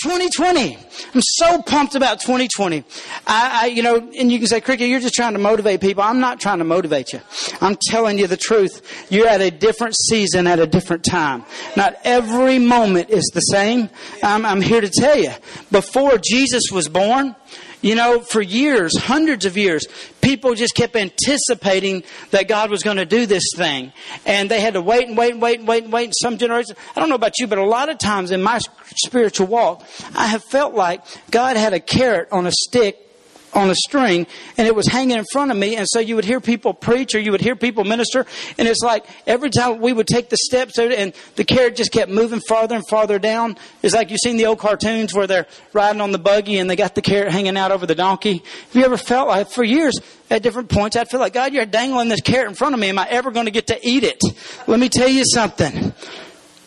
2020. I'm so pumped about 2020. I, I, you know, and you can say, Cricket, you're just trying to motivate people. I'm not trying to motivate you. I'm telling you the truth. You're at a different season at a different time. Not every moment is the same. I'm, I'm here to tell you. Before Jesus was born, you know, for years, hundreds of years, people just kept anticipating that God was going to do this thing. And they had to wait and wait and wait and wait and wait. Some generations, I don't know about you, but a lot of times in my spiritual walk, I have felt like God had a carrot on a stick on a string and it was hanging in front of me and so you would hear people preach or you would hear people minister and it's like every time we would take the steps and the carrot just kept moving farther and farther down. It's like you've seen the old cartoons where they're riding on the buggy and they got the carrot hanging out over the donkey. Have you ever felt like for years at different points I'd feel like God you're dangling this carrot in front of me. Am I ever going to get to eat it? Let me tell you something.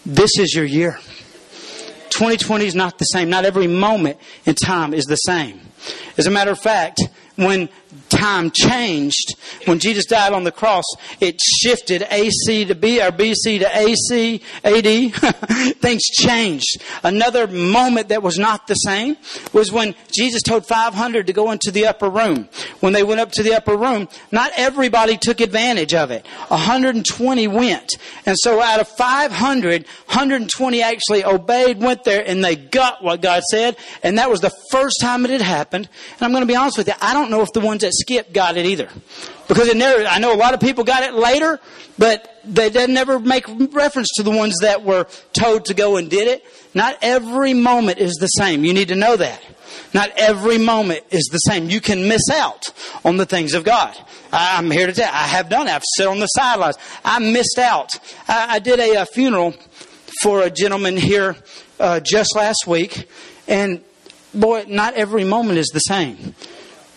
This is your year. 2020 is not the same. Not every moment in time is the same as a matter of fact, when time changed, when Jesus died on the cross, it shifted AC to B or BC to AC, AD. Things changed. Another moment that was not the same was when Jesus told 500 to go into the upper room. When they went up to the upper room, not everybody took advantage of it. 120 went. And so out of 500, 120 actually obeyed, went there, and they got what God said. And that was the first time it had happened. And I'm going to be honest with you, I don't know if the ones that Skip got it either. Because it never, I know a lot of people got it later, but they did never make reference to the ones that were told to go and did it. Not every moment is the same. You need to know that. Not every moment is the same. You can miss out on the things of God. I'm here to tell you, I have done it. I've sit on the sidelines. I missed out. I, I did a, a, funeral for a gentleman here uh, just last week, and boy, not every moment is the same.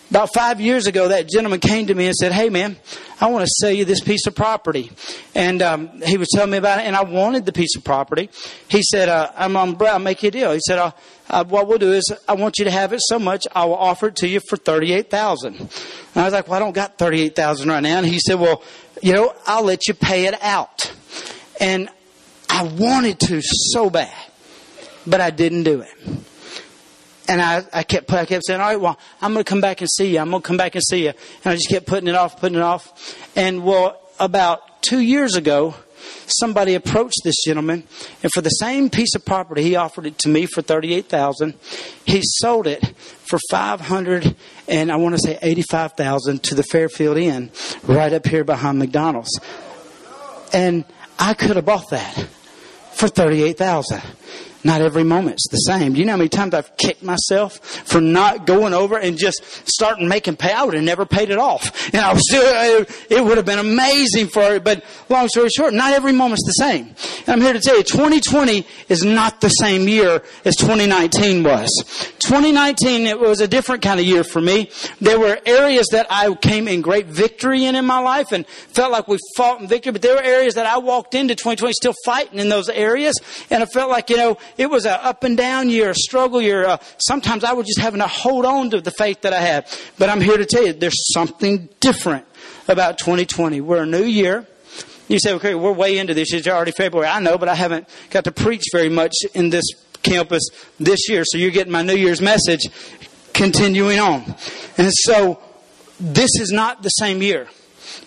About five years ago, that gentleman came to me and said, Hey, man, I want to sell you this piece of property. And um, he was telling me about it, and I wanted the piece of property. He said, uh, I'm on, I'll make you a deal. He said, uh, uh, What we'll do is, I want you to have it so much, I will offer it to you for 38000 And I was like, Well, I don't got 38000 right now. And he said, Well, you know, I'll let you pay it out. And I wanted to so bad, but I didn't do it. And I, I kept, I kept saying, all right, well, I'm going to come back and see you. I'm going to come back and see you. And I just kept putting it off, putting it off. And well, about two years ago, somebody approached this gentleman, and for the same piece of property, he offered it to me for thirty-eight thousand. He sold it for five hundred and I want to say eighty-five thousand to the Fairfield Inn, right up here behind McDonald's. And I could have bought that for thirty-eight thousand. Not every moment's the same. Do you know how many times I've kicked myself for not going over and just starting making pay? I would have never paid it off. And I was it would have been amazing for it. But long story short, not every moment's the same. And I'm here to tell you, 2020 is not the same year as 2019 was. 2019, it was a different kind of year for me. There were areas that I came in great victory in in my life and felt like we fought in victory, but there were areas that I walked into 2020 still fighting in those areas. And I felt like, you know, it was an up and down year, a struggle year. Uh, sometimes I was just having to hold on to the faith that I had. But I'm here to tell you, there's something different about 2020. We're a new year. You say, okay, we're way into this. It's already February. I know, but I haven't got to preach very much in this campus this year. So you're getting my New Year's message continuing on. And so this is not the same year.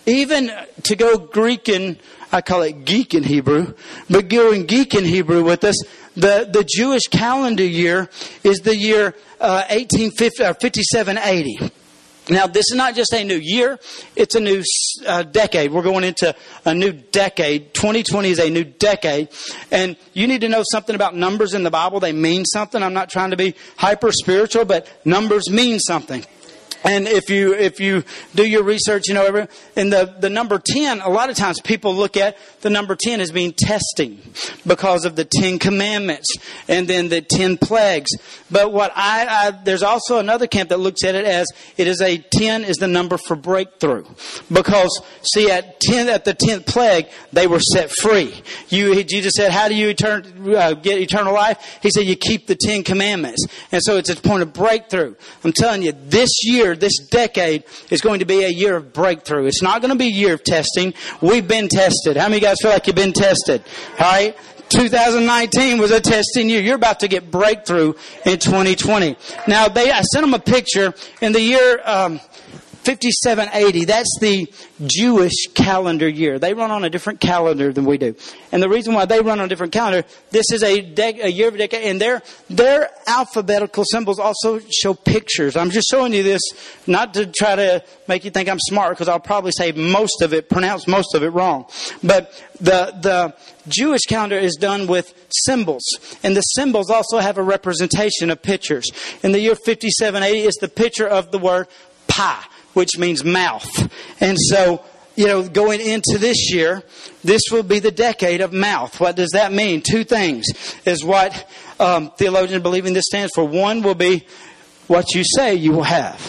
Even to go Greek and I call it geek in Hebrew, but going geek in Hebrew with us, the, the Jewish calendar year is the year uh, 5780. Uh, now, this is not just a new year, it's a new uh, decade. We're going into a new decade. 2020 is a new decade. And you need to know something about numbers in the Bible. They mean something. I'm not trying to be hyper spiritual, but numbers mean something. And if you if you do your research, you know, in the the number ten, a lot of times people look at the number ten as being testing because of the Ten Commandments and then the ten plagues. But what I, I there's also another camp that looks at it as it is a ten is the number for breakthrough because see at ten at the tenth plague they were set free. You Jesus said, "How do you etern, uh, get eternal life?" He said, "You keep the Ten Commandments." And so it's a point of breakthrough. I'm telling you, this year year, this decade, is going to be a year of breakthrough. It's not going to be a year of testing. We've been tested. How many of you guys feel like you've been tested? All right? 2019 was a testing year. You're about to get breakthrough in 2020. Now, they, I sent them a picture in the year, um, 5780, that's the Jewish calendar year. They run on a different calendar than we do. And the reason why they run on a different calendar, this is a, a year of a decade, and their, their alphabetical symbols also show pictures. I'm just showing you this not to try to make you think I'm smart, because I'll probably say most of it, pronounce most of it wrong. But the, the Jewish calendar is done with symbols. And the symbols also have a representation of pictures. In the year 5780, it's the picture of the word pie which means mouth. And so, you know, going into this year, this will be the decade of mouth. What does that mean? Two things is what um, theologians in. this stands for. One will be what you say you will have.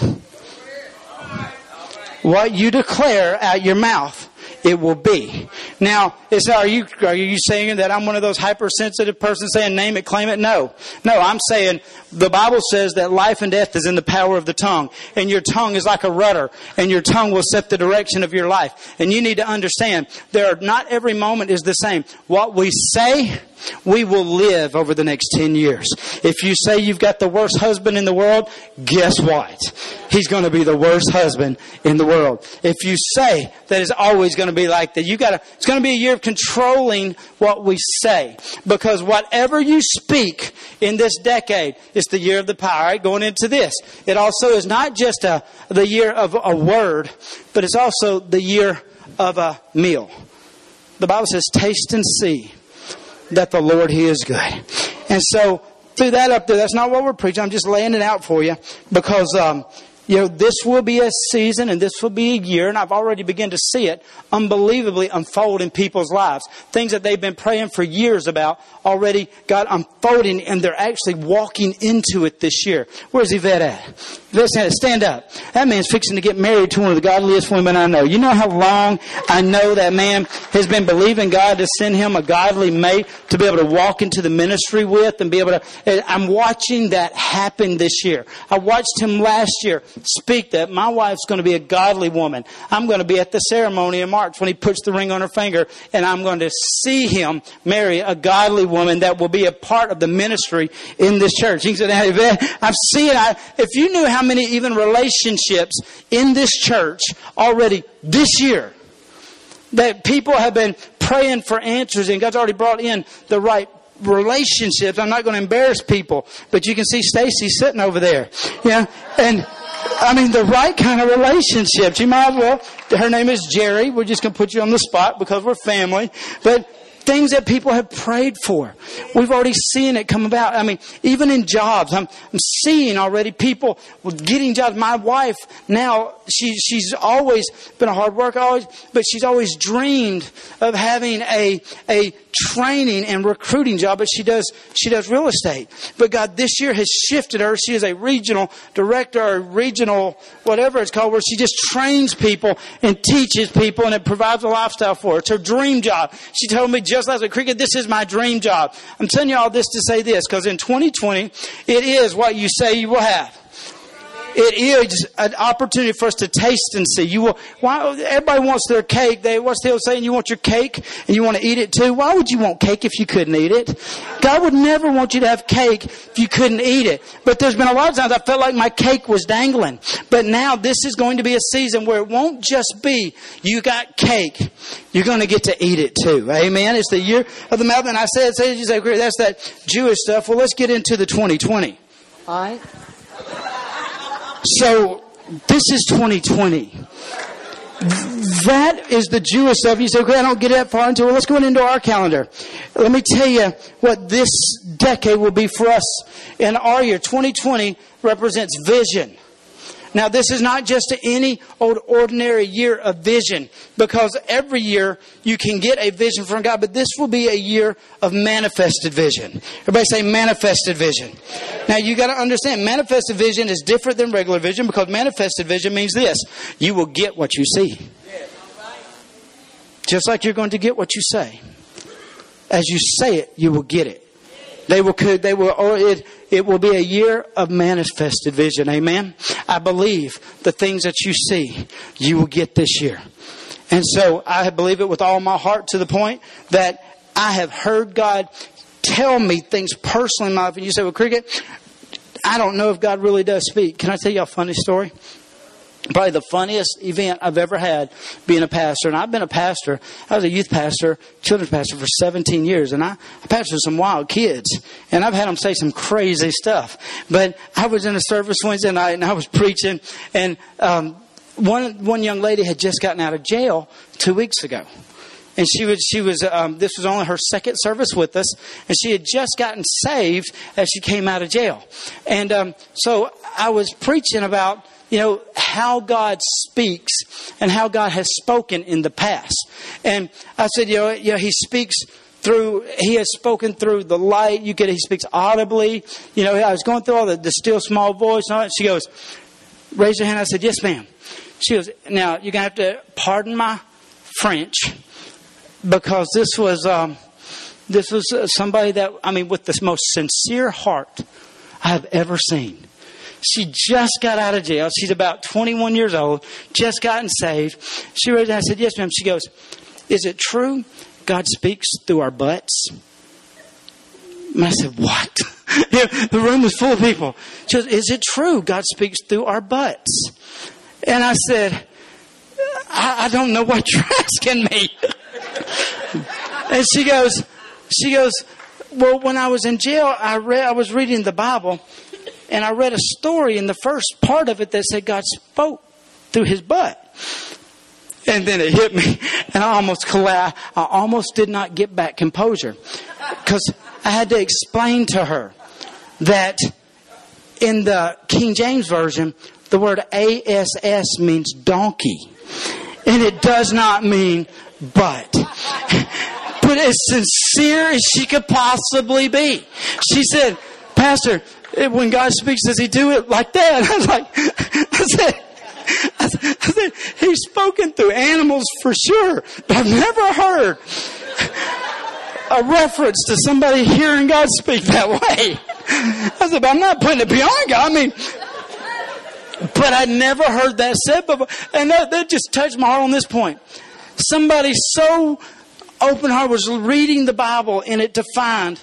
What you declare out your mouth it will be. Now, is, are you are you saying that I'm one of those hypersensitive persons saying name it, claim it? No, no. I'm saying the Bible says that life and death is in the power of the tongue, and your tongue is like a rudder, and your tongue will set the direction of your life. And you need to understand there are not every moment is the same. What we say we will live over the next 10 years. If you say you've got the worst husband in the world, guess what? He's going to be the worst husband in the world. If you say that it's always going to be like that, you got to, it's going to be a year of controlling what we say. Because whatever you speak in this decade, it's the year of the power. Right? Going into this, it also is not just a, the year of a word, but it's also the year of a meal. The Bible says, taste and see that the Lord, He is good. And so, through that up there, that's not what we're preaching. I'm just laying it out for you because um, you know, this will be a season and this will be a year, and I've already begun to see it unbelievably unfold in people's lives. Things that they've been praying for years about already got unfolding, and they're actually walking into it this year. Where's Yvette at? Yvette, stand up. That man's fixing to get married to one of the godliest women I know. You know how long I know that man has been believing God to send him a godly mate to be able to walk into the ministry with and be able to. I'm watching that happen this year. I watched him last year speak that my wife's going to be a godly woman. I'm going to be at the ceremony in March when he puts the ring on her finger, and I'm going to see him marry a godly woman that will be a part of the ministry in this church. He said, I'm seeing, I, if you knew how many even relationships in this church already this year, that people have been praying for answers and God's already brought in the right relationships. I'm not going to embarrass people, but you can see Stacy sitting over there. Yeah. And I mean, the right kind of relationships. You might well. Her name is Jerry. We're just going to put you on the spot because we're family. But things that people have prayed for. We've already seen it come about. I mean, even in jobs, I'm, I'm seeing already people getting jobs. My wife now, she, she's always been a hard worker, always, but she's always dreamed of having a, a training and recruiting job, but she does, she does real estate. But God this year has shifted her. She is a regional director or regional, whatever it's called, where she just trains people and teaches people and it provides a lifestyle for her. It's her dream job. She told me just last week, Cricket, this is my dream job. I'm telling you all this to say this, because in 2020, it is what you say you will have. It is an opportunity for us to taste and see. You will, why, everybody wants their cake. They, what's the old saying? You want your cake and you want to eat it too. Why would you want cake if you couldn't eat it? God would never want you to have cake if you couldn't eat it. But there's been a lot of times I felt like my cake was dangling. But now this is going to be a season where it won't just be you got cake. You're going to get to eat it too. Amen. It's the year of the mouth. And I said, say, you say, that's that Jewish stuff. Well, let's get into the 2020. All right. So this is 2020. That is the Jewish stuff. You say, okay, I don't get that far into it. Let's go into our calendar. Let me tell you what this decade will be for us in our year. 2020 represents vision. Now, this is not just any old ordinary year of vision, because every year you can get a vision from God, but this will be a year of manifested vision. Everybody say manifested vision. Now, you got to understand, manifested vision is different than regular vision because manifested vision means this you will get what you see. Just like you're going to get what you say. As you say it, you will get it. They will, they will, or it, it will be a year of manifested vision. Amen. I believe the things that you see, you will get this year. And so I believe it with all my heart to the point that I have heard God tell me things personally in my life. And you say, well, Cricket, I don't know if God really does speak. Can I tell you a funny story? Probably the funniest event I've ever had being a pastor. And I've been a pastor. I was a youth pastor, children's pastor for 17 years. And I, I pastored some wild kids. And I've had them say some crazy stuff. But I was in a service Wednesday night and I was preaching. And um, one, one young lady had just gotten out of jail two weeks ago and she was she was um, this was only her second service with us, and she had just gotten saved as she came out of jail, and um, so I was preaching about you know how God speaks and how God has spoken in the past, and I said you know you know He speaks through he has spoken through the light. You get he speaks audibly. You know i was going through all the, the still small voice and all that. She goes raise your hand. I said yes ma'am. She goes now you're going to have to pardon my french because this was um, this was somebody that I mean with the most sincere heart I have ever seen. She just got out of jail. She's about 21 years old, just gotten saved. She raised I said, "Yes, ma'am." She goes, "Is it true God speaks through our butts?" And I said, "What?" the room was full of people. She goes, "Is it true God speaks through our butts?" And I said, I, I don't know what you're asking me. and she goes, she goes, well, when I was in jail, I read, I was reading the Bible, and I read a story in the first part of it that said God spoke through his butt. And then it hit me, and I almost collapsed. I almost did not get back composure because I had to explain to her that in the King James Version, the word ASS means donkey. And it does not mean butt. but as sincere as she could possibly be. She said, Pastor, when God speaks, does he do it like that? I was like, I said, I said, he's spoken through animals for sure, but I've never heard a reference to somebody hearing God speak that way. I said, but I'm not putting it beyond God. I mean, but I'd never heard that said before. And that, that just touched my heart on this point. Somebody so open heart was reading the Bible and it defined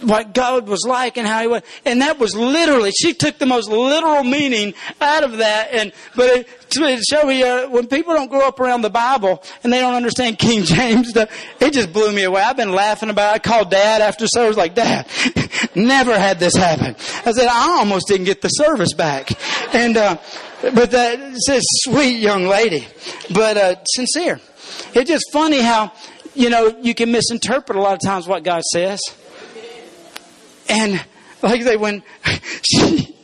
what God was like and how He was. And that was literally, she took the most literal meaning out of that. And, but it, to show me, uh, when people don't grow up around the Bible and they don't understand King James, it just blew me away. I've been laughing about it. I called dad after service like, dad, never had this happen. I said, I almost didn't get the service back. And, uh, but that says sweet young lady, but, uh, sincere. It's just funny how, you know, you can misinterpret a lot of times what God says. And like they when she,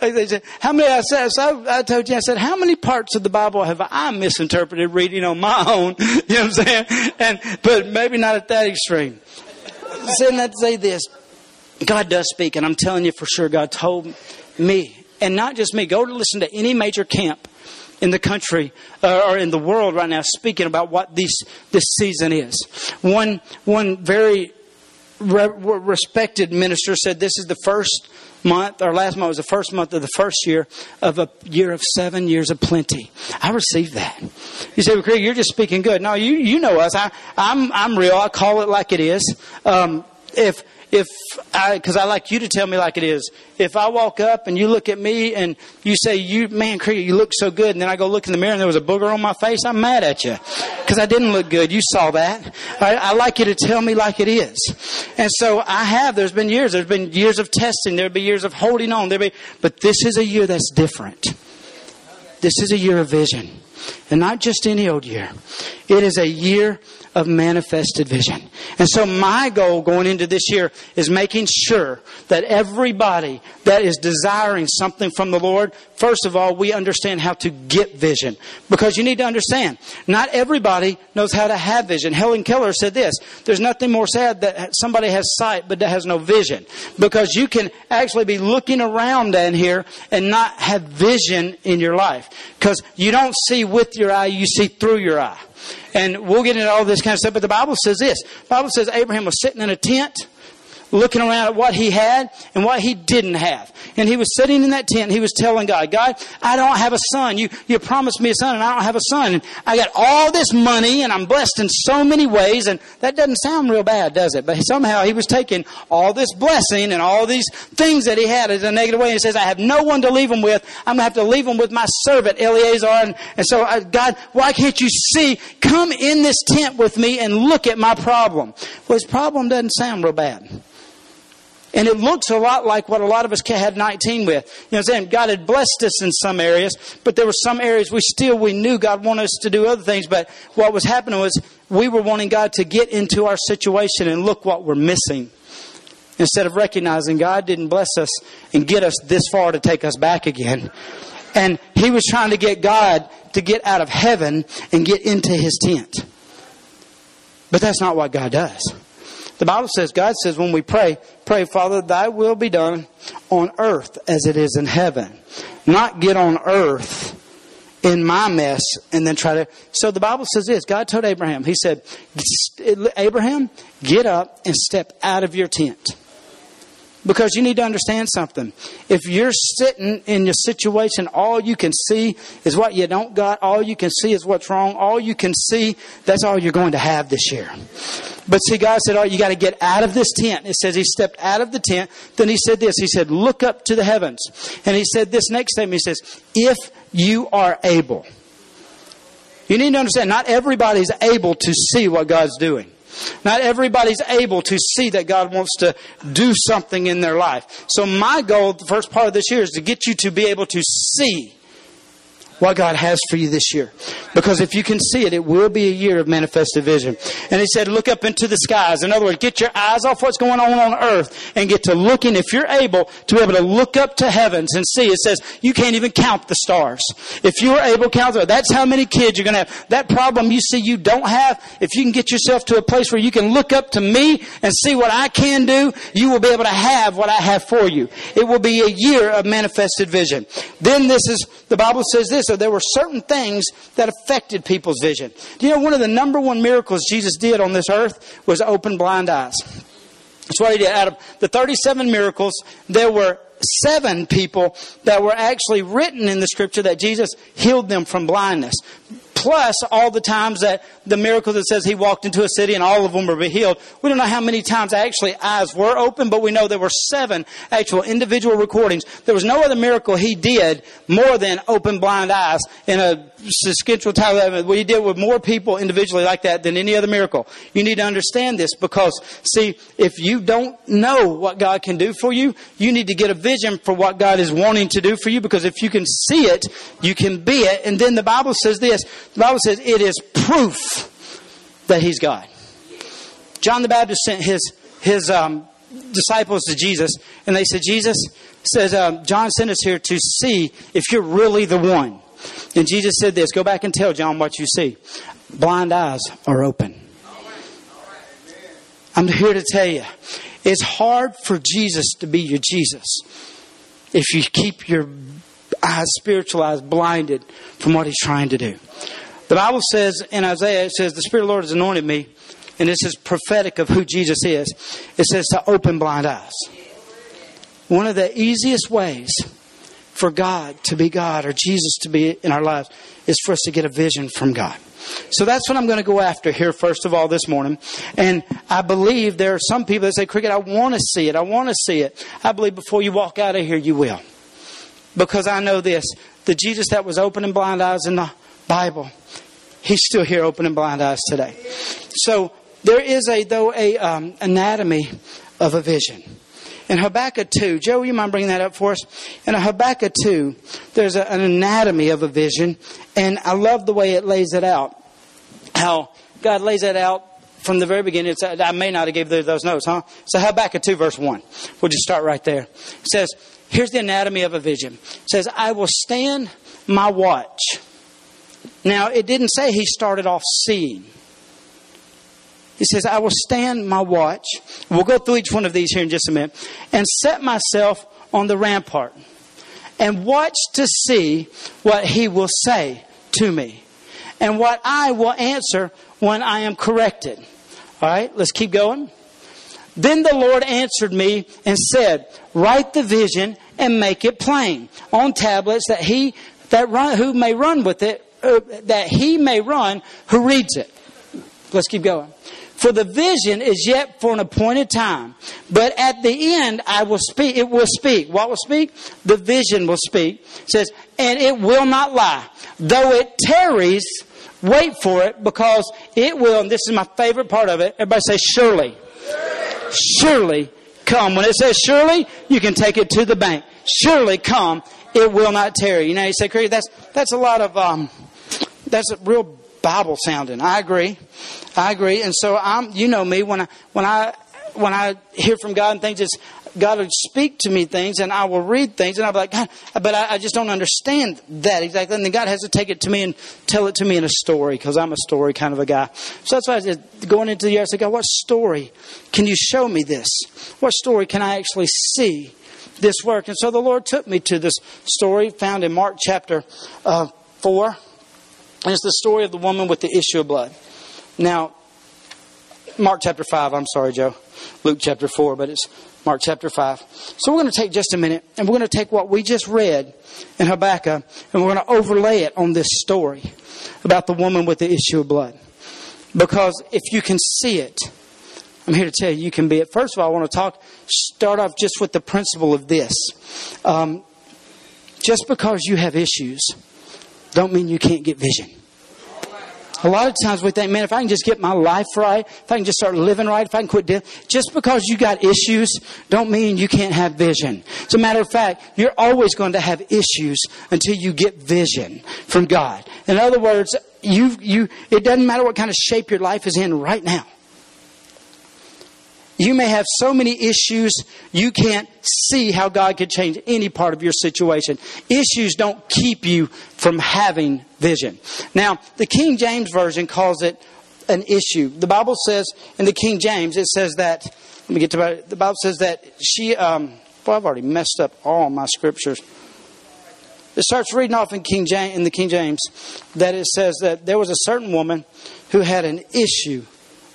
like they said, how many I said, so I, I told you, I said, how many parts of the Bible have I misinterpreted reading on my own? You know what I'm saying? And, but maybe not at that extreme. Saying that to say this, God does speak, and I'm telling you for sure, God told me, and not just me, go to listen to any major camp in the country uh, or in the world right now speaking about what this this season is. One one very re- respected minister said this is the first month, or last month was the first month of the first year of a year of seven years of plenty. I received that. You say, well, Craig, you're just speaking good. No, you, you know us. I, I'm, I'm real. I call it like it is. Um, if, if I, cause I like you to tell me like it is. If I walk up and you look at me and you say, you, man, Cricket, you look so good. And then I go look in the mirror and there was a booger on my face, I'm mad at you. Cause I didn't look good. You saw that. I, I like you to tell me like it is. And so I have, there's been years, there's been years of testing, there'll be years of holding on, there'll be, but this is a year that's different. This is a year of vision. And not just any old year. It is a year of manifested vision. And so my goal going into this year is making sure that everybody that is desiring something from the Lord, first of all, we understand how to get vision. Because you need to understand, not everybody knows how to have vision. Helen Keller said this, there's nothing more sad that somebody has sight but that has no vision. Because you can actually be looking around down here and not have vision in your life. Because you don't see with your eye, you see through your eye. And we'll get into all this kind of stuff, but the Bible says this. The Bible says Abraham was sitting in a tent looking around at what he had and what he didn't have. And he was sitting in that tent. He was telling God, God, I don't have a son. You, you promised me a son and I don't have a son. And I got all this money and I'm blessed in so many ways. And that doesn't sound real bad, does it? But somehow he was taking all this blessing and all these things that he had as a negative way. And he says, I have no one to leave them with. I'm going to have to leave them with my servant Eleazar. And, and so, uh, God, why can't you see? Come in this tent with me and look at my problem. Well, his problem doesn't sound real bad. And it looks a lot like what a lot of us had 19 with. You know what I'm saying? God had blessed us in some areas, but there were some areas we still, we knew God wanted us to do other things, but what was happening was we were wanting God to get into our situation and look what we're missing. Instead of recognizing God didn't bless us and get us this far to take us back again. And He was trying to get God to get out of heaven and get into His tent. But that's not what God does. The Bible says, God says when we pray, pray, Father, thy will be done on earth as it is in heaven. Not get on earth in my mess and then try to. So the Bible says this God told Abraham, He said, Abraham, get up and step out of your tent. Because you need to understand something. If you're sitting in your situation, all you can see is what you don't got. All you can see is what's wrong. All you can see, that's all you're going to have this year. But see, God said, oh, you got to get out of this tent. It says he stepped out of the tent. Then he said this. He said, look up to the heavens. And he said this next statement. He says, if you are able. You need to understand, not everybody's able to see what God's doing. Not everybody's able to see that God wants to do something in their life. So my goal, the first part of this year, is to get you to be able to see what God has for you this year. Because if you can see it, it will be a year of manifested vision. And he said, look up into the skies. In other words, get your eyes off what's going on on earth and get to looking, if you're able, to be able to look up to heavens and see. It says, you can't even count the stars. If you are able to count them, that's how many kids you're going to have. That problem you see you don't have, if you can get yourself to a place where you can look up to me and see what I can do, you will be able to have what I have for you. It will be a year of manifested vision. Then this is, the Bible says this, so there were certain things that affected people's vision. Do you know one of the number one miracles Jesus did on this earth was open blind eyes? That's what he did. Out of the 37 miracles, there were seven people that were actually written in the scripture that Jesus healed them from blindness plus all the times that the miracle that says he walked into a city and all of them were healed. We don't know how many times actually eyes were open, but we know there were seven actual individual recordings. There was no other miracle he did more than open blind eyes in a sequential time. We did with more people individually like that than any other miracle. You need to understand this because, see, if you don't know what God can do for you, you need to get a vision for what God is wanting to do for you because if you can see it, you can be it. And then the Bible says this the Bible says it is proof that he's God. John the Baptist sent his, his um, disciples to Jesus, and they said, Jesus says, um, John sent us here to see if you're really the one. And Jesus said this Go back and tell John what you see. Blind eyes are open. I'm here to tell you, it's hard for Jesus to be your Jesus if you keep your eyes, spiritual eyes, blinded from what he's trying to do. The Bible says in Isaiah, it says, The Spirit of the Lord has anointed me, and this is prophetic of who Jesus is. It says to open blind eyes. One of the easiest ways for God to be God or Jesus to be in our lives is for us to get a vision from God. So that's what I'm going to go after here, first of all, this morning. And I believe there are some people that say, Cricket, I want to see it. I want to see it. I believe before you walk out of here, you will. Because I know this the Jesus that was opening blind eyes in the Bible He's still here opening blind eyes today. So there is a though a um, anatomy of a vision. In Habakkuk 2, Joe, you mind bringing that up for us? In Habakkuk 2, there's a, an anatomy of a vision, and I love the way it lays it out. How God lays it out from the very beginning. It's, I may not have gave those notes, huh? So Habakkuk 2, verse 1. We'll just start right there. It says, here's the anatomy of a vision. It says, I will stand my watch now, it didn't say he started off seeing. He says, I will stand my watch. We'll go through each one of these here in just a minute. And set myself on the rampart and watch to see what he will say to me and what I will answer when I am corrected. All right, let's keep going. Then the Lord answered me and said, Write the vision and make it plain on tablets that he that run, who may run with it, uh, that he may run who reads it. Let's keep going. For the vision is yet for an appointed time, but at the end I will speak. It will speak. What will speak? The vision will speak. It says, and it will not lie, though it tarries. Wait for it because it will. And this is my favorite part of it. Everybody say surely surely come. When it says surely, you can take it to the bank. Surely come, it will not tarry. You know, you say, Craig, that's, that's a lot of, um, that's a real Bible sounding. I agree. I agree. And so I'm, you know me, when I, when I, when I hear from God and things, it's, God will speak to me things and I will read things and I'll be like, God, but I, I, just don't understand that exactly. And then God has to take it to me and tell it to me in a story because I'm a story kind of a guy. So that's why I said, going into the year, I said, God, what story can you show me this? What story can I actually see this work? And so the Lord took me to this story found in Mark chapter uh, 4. And it's the story of the woman with the issue of blood. Now, Mark chapter 5, I'm sorry, Joe. Luke chapter 4, but it's Mark chapter 5. So we're going to take just a minute and we're going to take what we just read in Habakkuk and we're going to overlay it on this story about the woman with the issue of blood. Because if you can see it, I'm here to tell you, you can be it. First of all, I want to talk, start off just with the principle of this. Um, just because you have issues, don't mean you can't get vision. A lot of times we think, man, if I can just get my life right, if I can just start living right, if I can quit just because you got issues don't mean you can't have vision. As a matter of fact, you're always going to have issues until you get vision from God. In other words, you, you, it doesn't matter what kind of shape your life is in right now. You may have so many issues you can't see how God could change any part of your situation. Issues don't keep you from having vision. Now, the King James Version calls it an issue. The Bible says in the King James, it says that, let me get to. The Bible says that she, um, well, I've already messed up all my scriptures. It starts reading off in King James, in the King James that it says that there was a certain woman who had an issue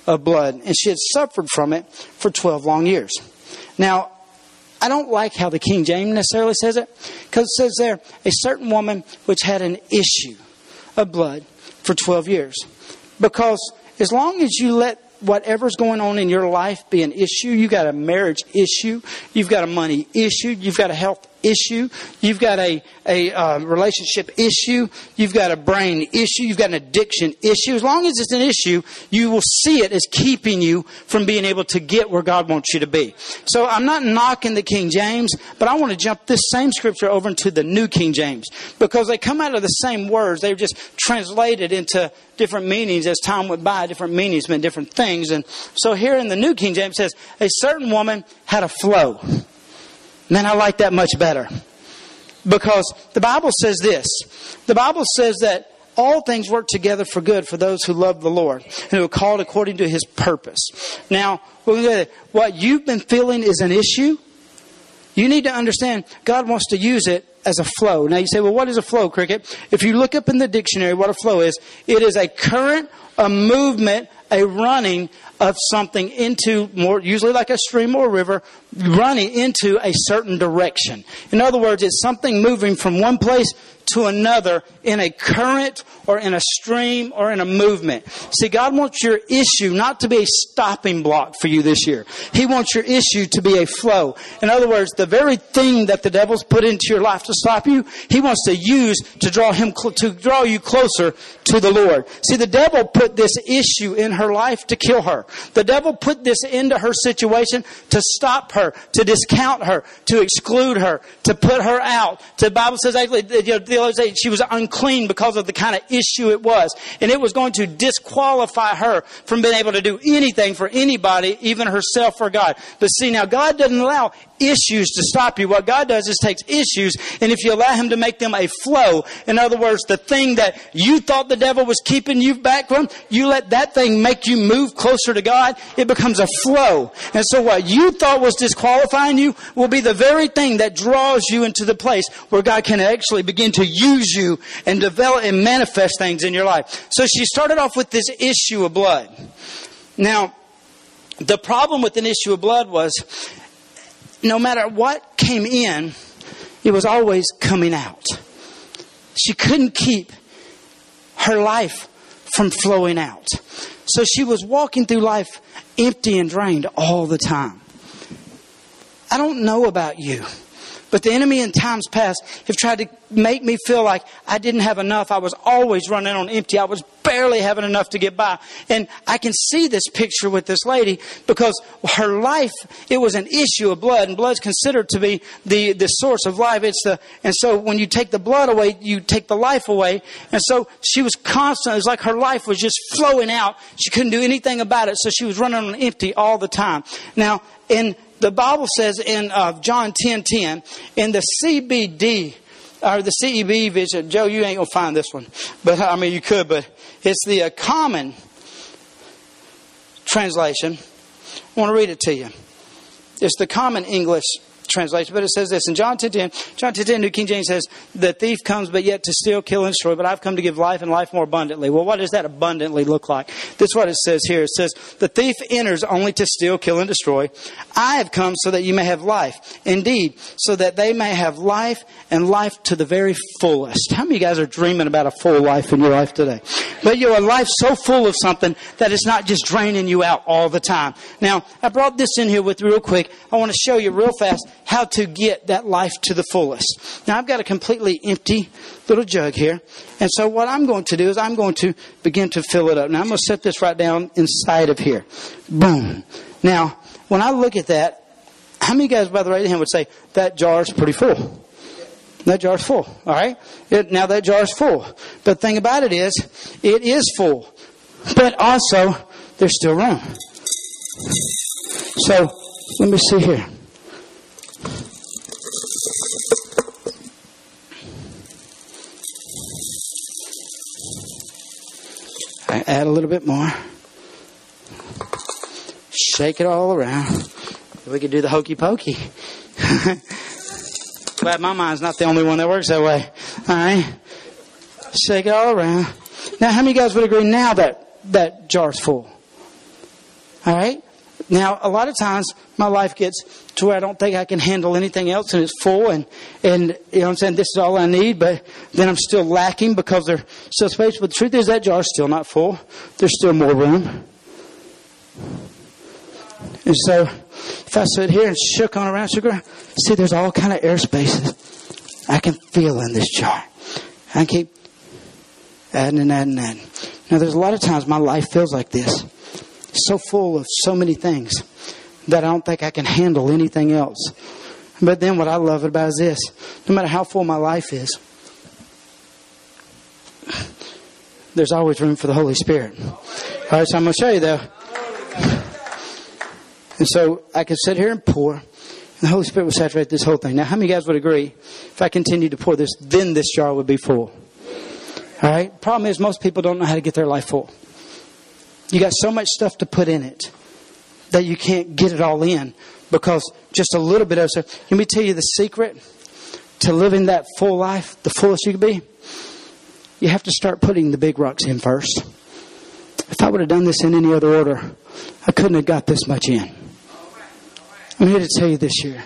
of blood, and she had suffered from it for 12 long years. Now, I don't like how the King James necessarily says it, because it says there, a certain woman which had an issue of blood for 12 years. Because as long as you let whatever's going on in your life be an issue, you've got a marriage issue, you've got a money issue, you've got a health issue, you've got a, a uh, relationship issue, you've got a brain issue, you've got an addiction issue. As long as it's an issue, you will see it as keeping you from being able to get where God wants you to be. So I'm not knocking the King James, but I want to jump this same scripture over into the New King James because they come out of the same words. They're just translated into different meanings as time went by. Different meanings meant different things. And so here in the New King James says, a certain woman had a flow. Man, I like that much better. Because the Bible says this. The Bible says that all things work together for good for those who love the Lord and who are called according to his purpose. Now, what you've been feeling is an issue. You need to understand God wants to use it as a flow. Now you say, well, what is a flow, Cricket? If you look up in the dictionary what a flow is, it is a current, a movement, a running of something into more, usually like a stream or a river, running into a certain direction. In other words, it's something moving from one place to another in a current or in a stream or in a movement. See, God wants your issue not to be a stopping block for you this year. He wants your issue to be a flow. In other words, the very thing that the devil's put into your life to stop you, he wants to use to draw him to draw you closer to the Lord. See, the devil put this issue in her life to kill her. The devil put this into her situation to stop her, to discount her, to exclude her, to put her out. The Bible says you know, she was unclean because of the kind of issue it was. And it was going to disqualify her from being able to do anything for anybody, even herself or God. But see, now God doesn't allow issues to stop you. What God does is takes issues, and if you allow Him to make them a flow, in other words, the thing that you thought the devil was keeping you back from, you let that thing make you move closer to God, it becomes a flow. And so what you thought was disqualifying you will be the very thing that draws you into the place where God can actually begin to use you and develop and manifest things in your life. So she started off with this issue of blood. Now, the problem with an issue of blood was no matter what came in, it was always coming out. She couldn't keep her life from flowing out. So she was walking through life empty and drained all the time. I don't know about you. But the enemy in times past have tried to make me feel like I didn't have enough. I was always running on empty. I was barely having enough to get by. And I can see this picture with this lady because her life, it was an issue of blood and blood's considered to be the, the source of life. It's the, and so when you take the blood away, you take the life away. And so she was constant. It was like her life was just flowing out. She couldn't do anything about it. So she was running on empty all the time. Now, in the Bible says in uh, John 10 10, in the CBD, or the CEB vision, Joe, you ain't going to find this one. But I mean, you could, but it's the uh, common translation. I want to read it to you. It's the common English translation, but it says this in John 10 10. John 10 10, New King James says, The thief comes but yet to steal, kill, and destroy, but I've come to give life and life more abundantly. Well, what does that abundantly look like? This is what it says here. It says, The thief enters only to steal, kill, and destroy. I have come so that you may have life. Indeed, so that they may have life and life to the very fullest. How many of you guys are dreaming about a full life in your life today? But you're a life so full of something that it's not just draining you out all the time. Now, I brought this in here with real quick. I want to show you real fast how to get that life to the fullest. Now, I've got a completely empty little jug here. And so what I'm going to do is I'm going to begin to fill it up. Now, I'm going to set this right down inside of here. Boom. Now, when I look at that, how many guys by the right hand would say that jar is pretty full? That jar's full. All right. It, now that jar's full. But the thing about it is, it is full. But also, there's still room. So let me see here. Add a little bit more. Shake it all around. We could do the hokey pokey. Glad my mind's not the only one that works that way. All right. Shake it all around. Now, how many guys would agree now that that jar's full? All right. Now, a lot of times my life gets to where I don't think I can handle anything else and it's full and, and, you know I'm saying, this is all I need, but then I'm still lacking because there's still space. But the truth is that jar's still not full. There's still more room. And so, if I sit here and shook on around sugar, see there's all kind of air spaces I can feel in this jar. I keep adding and adding and adding. Now there's a lot of times my life feels like this. So full of so many things that I don't think I can handle anything else. But then what I love about is this. No matter how full my life is, there's always room for the Holy Spirit. All right, so I'm going to show you though. And so I can sit here and pour, and the Holy Spirit will saturate this whole thing. Now, how many guys would agree if I continued to pour this, then this jar would be full? All right? Problem is, most people don't know how to get their life full. You got so much stuff to put in it that you can't get it all in because just a little bit of. Let me tell you the secret to living that full life, the fullest you can be. You have to start putting the big rocks in first. If I would have done this in any other order, I couldn't have got this much in. I'm here to tell you this year.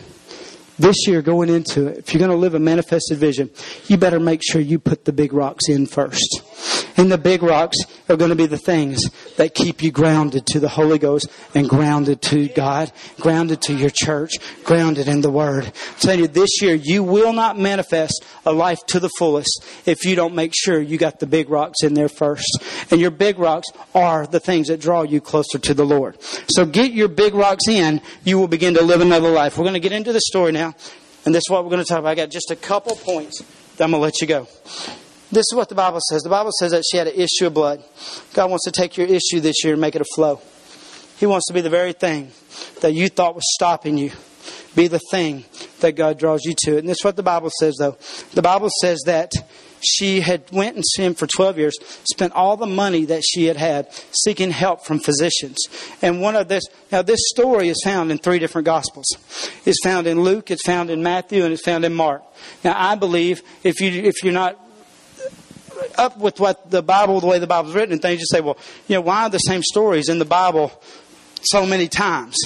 This year, going into it, if you're going to live a manifested vision, you better make sure you put the big rocks in first. And the big rocks are going to be the things that keep you grounded to the Holy Ghost and grounded to God, grounded to your church, grounded in the Word. I'm telling you, this year you will not manifest a life to the fullest if you don't make sure you got the big rocks in there first. And your big rocks are the things that draw you closer to the Lord. So get your big rocks in, you will begin to live another life. We're going to get into the story now, and this is what we're going to talk about. I got just a couple points, I'm going to let you go. This is what the Bible says. The Bible says that she had an issue of blood. God wants to take your issue this year and make it a flow. He wants to be the very thing that you thought was stopping you. Be the thing that God draws you to. And this is what the Bible says, though. The Bible says that she had went and sinned for 12 years, spent all the money that she had had seeking help from physicians. And one of this, now this story is found in three different gospels. It's found in Luke, it's found in Matthew, and it's found in Mark. Now I believe if you, if you're not up with what the Bible, the way the Bible's written and things, you say, well, you know, why are the same stories in the Bible so many times.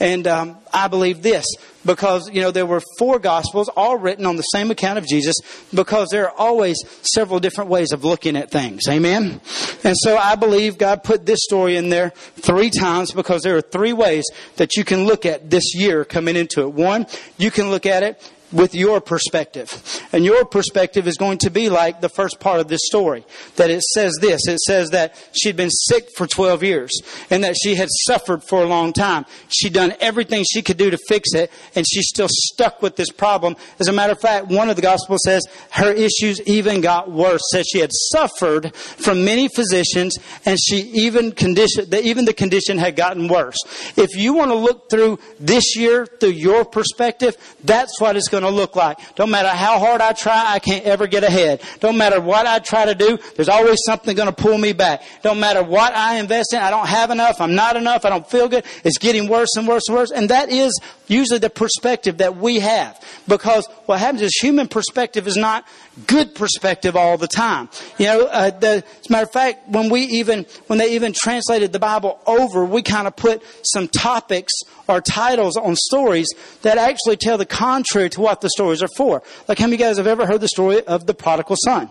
And um, I believe this because, you know, there were four Gospels all written on the same account of Jesus because there are always several different ways of looking at things. Amen? And so I believe God put this story in there three times because there are three ways that you can look at this year coming into it. One, you can look at it with your perspective. And your perspective is going to be like the first part of this story. That it says this. It says that she'd been sick for 12 years and that she had suffered for a long time. She'd done everything she could do to fix it and she's still stuck with this problem. As a matter of fact, one of the gospels says her issues even got worse. Says she had suffered from many physicians and she even condition, even the condition had gotten worse. If you want to look through this year through your perspective, that's what it's going going to look like. Don't matter how hard I try, I can't ever get ahead. Don't matter what I try to do, there's always something going to pull me back. Don't matter what I invest in, I don't have enough, I'm not enough, I don't feel good. It's getting worse and worse and worse. And that is usually the perspective that we have. Because what happens is human perspective is not good perspective all the time. You know, uh, the, as a matter of fact, when we even, when they even translated the Bible over, we kind of put some topics or titles on stories that actually tell the contrary to what the stories are for. Like how many guys have ever heard the story of the prodigal son?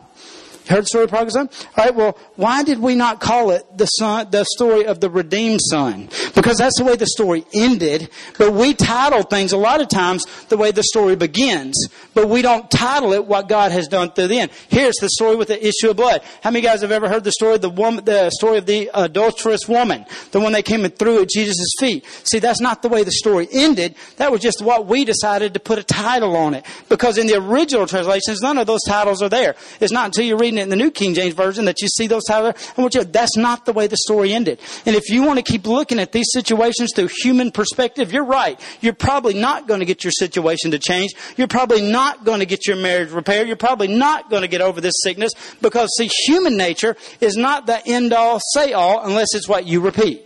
Heard the story of prodigal son? All right. Well, why did we not call it the son, the story of the redeemed son? Because that's the way the story ended. But we title things a lot of times the way the story begins. But we don't title it what God has done through the end. Here's the story with the issue of blood. How many guys have ever heard the story of the woman, the story of the adulterous woman, the one that came and threw at Jesus' feet? See, that's not the way the story ended. That was just what we decided to put a title on it. Because in the original translations, none of those titles are there. It's not until you're reading reading it in the New King James Version that you see those titles. I want you that's not the way the story ended. And if you want to keep looking at these situations through human perspective, you're right. You're probably not going to get your situation to change. You're probably not going to get your marriage repaired. You're probably not going to get over this sickness because see, human nature is not the end all, say all unless it's what you repeat.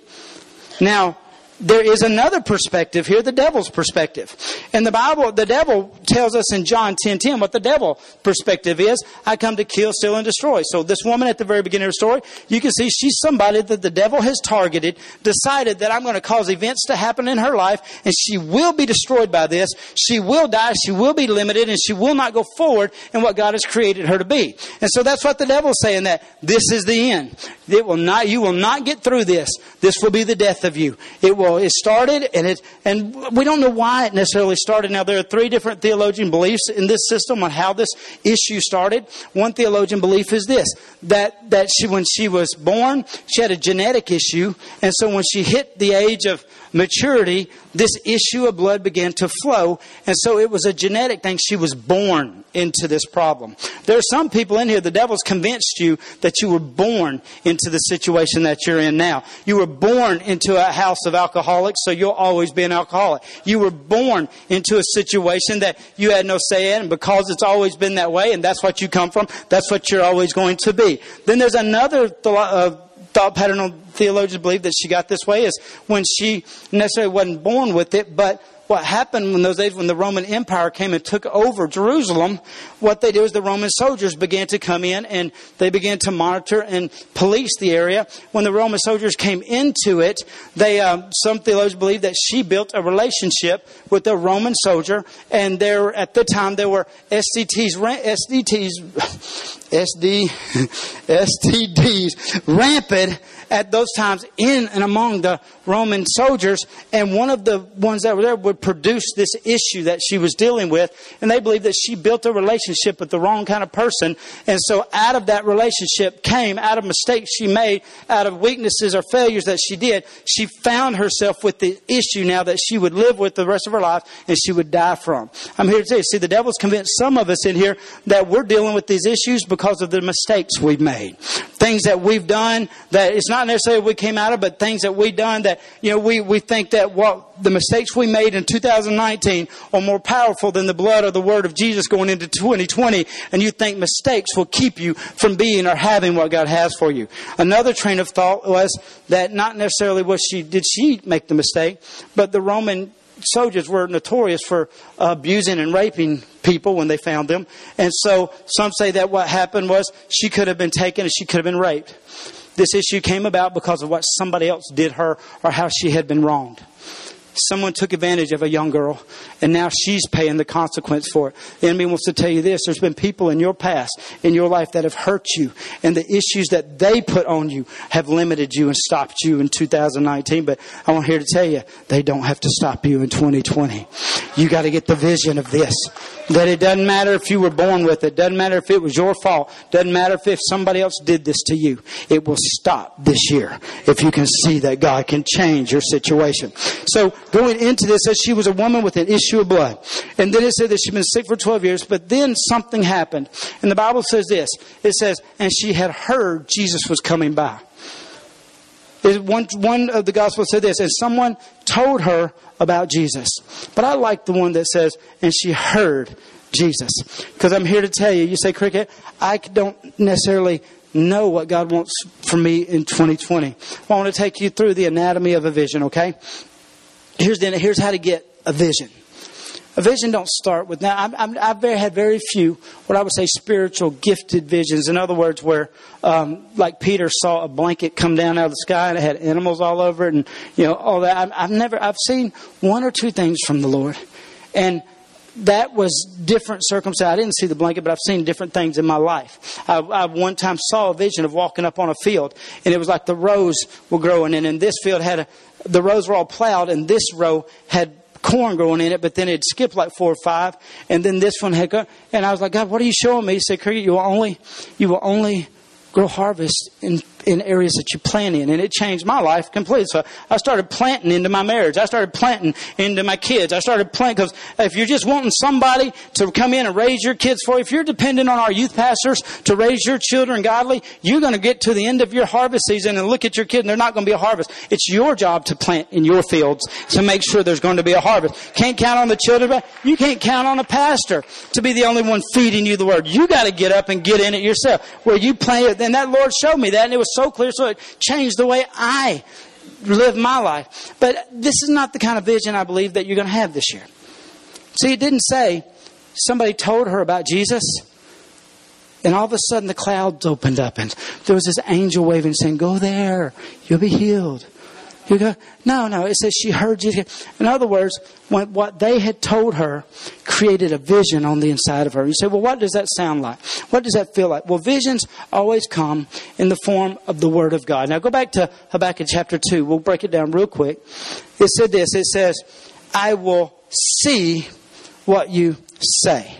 Now, there is another perspective here, the devil's perspective. And the Bible, the devil tells us in John 10, 10 what the devil perspective is. I come to kill, steal, and destroy. So this woman at the very beginning of the story, you can see she's somebody that the devil has targeted, decided that I'm going to cause events to happen in her life, and she will be destroyed by this. She will die, she will be limited, and she will not go forward in what God has created her to be. And so that's what the devil's saying that this is the end. It will not, you will not get through this. This will be the death of you. It will it started, and it and we don't know why it necessarily started. Now there are three different theologian beliefs in this system on how this issue started. One theologian belief is this: that that she when she was born, she had a genetic issue, and so when she hit the age of maturity, this issue of blood began to flow. And so it was a genetic thing. She was born into this problem. There are some people in here, the devil's convinced you that you were born into the situation that you're in now. You were born into a house of alcoholics, so you'll always be an alcoholic. You were born into a situation that you had no say in, and because it's always been that way, and that's what you come from, that's what you're always going to be. Then there's another th- uh, thought pattern theologians believe that she got this way is when she necessarily wasn't born with it, but what happened when those days when the Roman Empire came and took over Jerusalem, what they did was the Roman soldiers began to come in and they began to monitor and police the area. When the Roman soldiers came into it, they um, some theologians believe that she built a relationship with a Roman soldier, and there at the time there were STTs, SDTs, SD, STDs rampant at those times in and among the Roman soldiers. And one of the ones that were there would produce this issue that she was dealing with. And they believed that she built a relationship with the wrong kind of person. And so out of that relationship came, out of mistakes she made, out of weaknesses or failures that she did, she found herself with the issue now that she would live with the rest of her life and she would die from. I'm here to tell you, see, the devil's convinced some of us in here that we're dealing with these issues because of the mistakes we've made. Things that we've done that it's not not necessarily we came out of, but things that we've done that, you know, we, we think that what the mistakes we made in 2019 are more powerful than the blood or the word of Jesus going into 2020. And you think mistakes will keep you from being or having what God has for you. Another train of thought was that not necessarily was she, did she make the mistake, but the Roman soldiers were notorious for abusing and raping people when they found them. And so some say that what happened was she could have been taken and she could have been raped. This issue came about because of what somebody else did her or how she had been wronged. Someone took advantage of a young girl, and now she's paying the consequence for it. The enemy wants to tell you this there's been people in your past, in your life, that have hurt you, and the issues that they put on you have limited you and stopped you in 2019. But I want here to tell you, they don't have to stop you in 2020. You got to get the vision of this. That it doesn't matter if you were born with it, doesn't matter if it was your fault, doesn't matter if, if somebody else did this to you. It will stop this year if you can see that God can change your situation. So going into this, says she was a woman with an issue of blood. And then it said that she'd been sick for 12 years, but then something happened. And the Bible says this it says, and she had heard Jesus was coming by. One, one of the Gospels said this, and someone told her about Jesus. But I like the one that says, and she heard Jesus. Because I'm here to tell you, you say, Cricket, I don't necessarily know what God wants for me in 2020. Well, I want to take you through the anatomy of a vision, okay? Here's, the, here's how to get a vision. A vision don't start with now. i have had very few what I would say spiritual gifted visions. In other words, where um, like Peter saw a blanket come down out of the sky and it had animals all over it, and you know all that. I've, I've never. I've seen one or two things from the Lord, and that was different circumstance. I didn't see the blanket, but I've seen different things in my life. I, I, one time saw a vision of walking up on a field, and it was like the rows were growing, and in this field had a, the rows were all plowed, and this row had corn growing in it, but then it skipped like four or five, and then this one had go, and I was like, God, what are you showing me? He said, Cricket, you will only, you will only grow harvest in in areas that you plant in. And it changed my life completely. So I started planting into my marriage. I started planting into my kids. I started planting because if you're just wanting somebody to come in and raise your kids for you, if you're dependent on our youth pastors to raise your children godly, you're going to get to the end of your harvest season and look at your kid and they're not going to be a harvest. It's your job to plant in your fields to make sure there's going to be a harvest. Can't count on the children. You can't count on a pastor to be the only one feeding you the word. You got to get up and get in it yourself. Where you plant it. And that Lord showed me that and it was so clear, so it changed the way I live my life. But this is not the kind of vision I believe that you're going to have this year. See, it didn't say somebody told her about Jesus, and all of a sudden the clouds opened up, and there was this angel waving saying, Go there, you'll be healed. You go, no, no. It says she heard you. In other words, when, what they had told her created a vision on the inside of her. You say, well, what does that sound like? What does that feel like? Well, visions always come in the form of the Word of God. Now go back to Habakkuk chapter 2. We'll break it down real quick. It said this. It says, I will see what you say.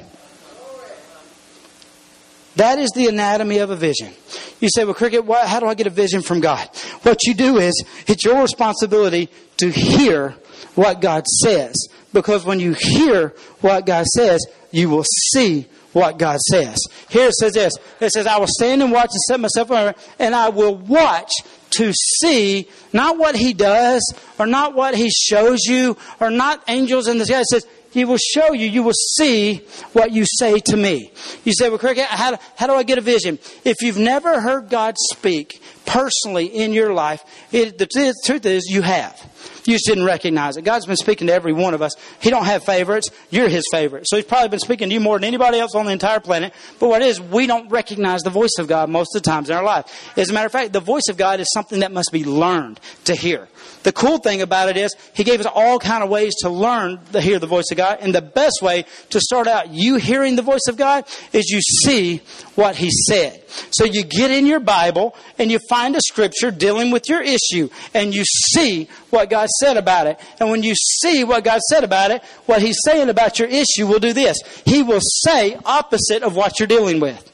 That is the anatomy of a vision. You say, well, Cricket, what, how do I get a vision from God? What you do is, it's your responsibility to hear what God says. Because when you hear what God says, you will see what God says. Here it says this. It says, I will stand and watch and set myself and I will watch to see not what He does, or not what He shows you, or not angels in the sky. It says, he will show you, you will see what you say to me. You say, well, Cricket, how, how do I get a vision? If you've never heard God speak personally in your life, it, the truth is you have. You just didn't recognize it. God's been speaking to every one of us. He don't have favorites. You're His favorite. So He's probably been speaking to you more than anybody else on the entire planet. But what is, we don't recognize the voice of God most of the times in our life. As a matter of fact, the voice of God is something that must be learned to hear. The cool thing about it is He gave us all kind of ways to learn to hear the voice of God. And the best way to start out you hearing the voice of God is you see what He said. So you get in your Bible and you find a scripture dealing with your issue and you see what God said about it. And when you see what God said about it, what He's saying about your issue will do this. He will say opposite of what you're dealing with.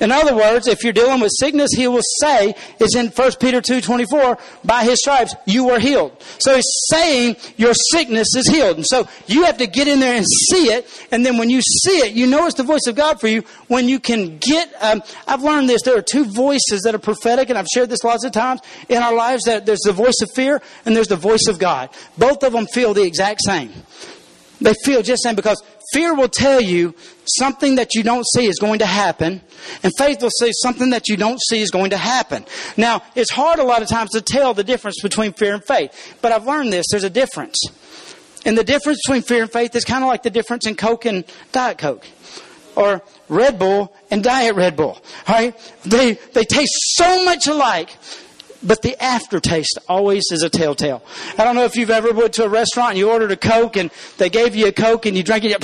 In other words, if you're dealing with sickness, he will say, is in 1 Peter 2.24, by his stripes you were healed. So he's saying your sickness is healed. And so you have to get in there and see it. And then when you see it, you know it's the voice of God for you. When you can get, um, I've learned this, there are two voices that are prophetic, and I've shared this lots of times in our lives, that there's the voice of fear and there's the voice of God. Both of them feel the exact same. They feel just the same because fear will tell you something that you don't see is going to happen, and faith will say something that you don't see is going to happen. Now, it's hard a lot of times to tell the difference between fear and faith, but I've learned this there's a difference. And the difference between fear and faith is kind of like the difference in Coke and Diet Coke. or Red Bull and Diet Red Bull. All right? They, they taste so much alike, but the aftertaste always is a telltale. I don't know if you've ever went to a restaurant and you ordered a Coke and they gave you a Coke and you drank it.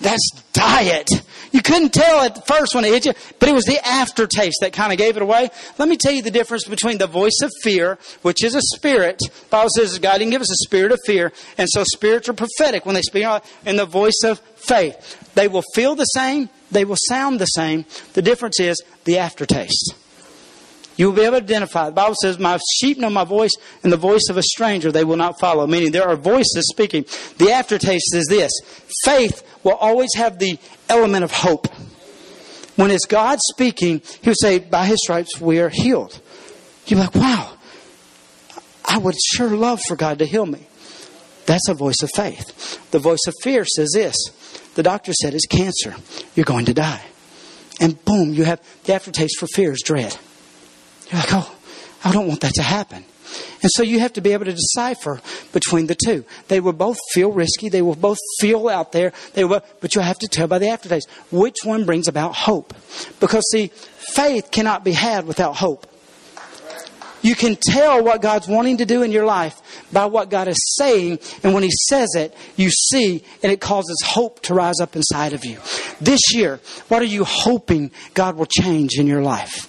That's diet. You couldn't tell at first when it hit you, but it was the aftertaste that kind of gave it away. Let me tell you the difference between the voice of fear, which is a spirit. The Bible says God didn't give us a spirit of fear, and so spirits are prophetic when they speak, and the voice of faith. They will feel the same, they will sound the same. The difference is the aftertaste. You will be able to identify. The Bible says, My sheep know my voice, and the voice of a stranger they will not follow. Meaning there are voices speaking. The aftertaste is this faith will always have the element of hope. When it's God speaking, He would say, By His stripes we are healed. You're like, Wow, I would sure love for God to heal me. That's a voice of faith. The voice of fear says this the doctor said it's cancer. You're going to die. And boom, you have the aftertaste for fear is dread. You're like, oh, I don't want that to happen. And so you have to be able to decipher between the two. They will both feel risky. They will both feel out there. They will, but you have to tell by the aftertaste which one brings about hope. Because see, faith cannot be had without hope. You can tell what God's wanting to do in your life by what God is saying, and when He says it, you see, and it causes hope to rise up inside of you. This year, what are you hoping God will change in your life?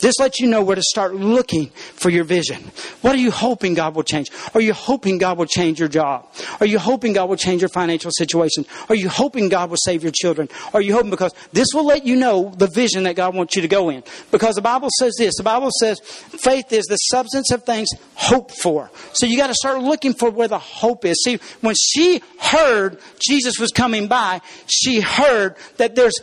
This lets you know where to start looking for your vision. What are you hoping God will change? Are you hoping God will change your job? Are you hoping God will change your financial situation? Are you hoping God will save your children? Are you hoping because this will let you know the vision that God wants you to go in? Because the Bible says this. The Bible says faith is the substance of things hoped for. So you got to start looking for where the hope is. See, when she heard Jesus was coming by, she heard that there's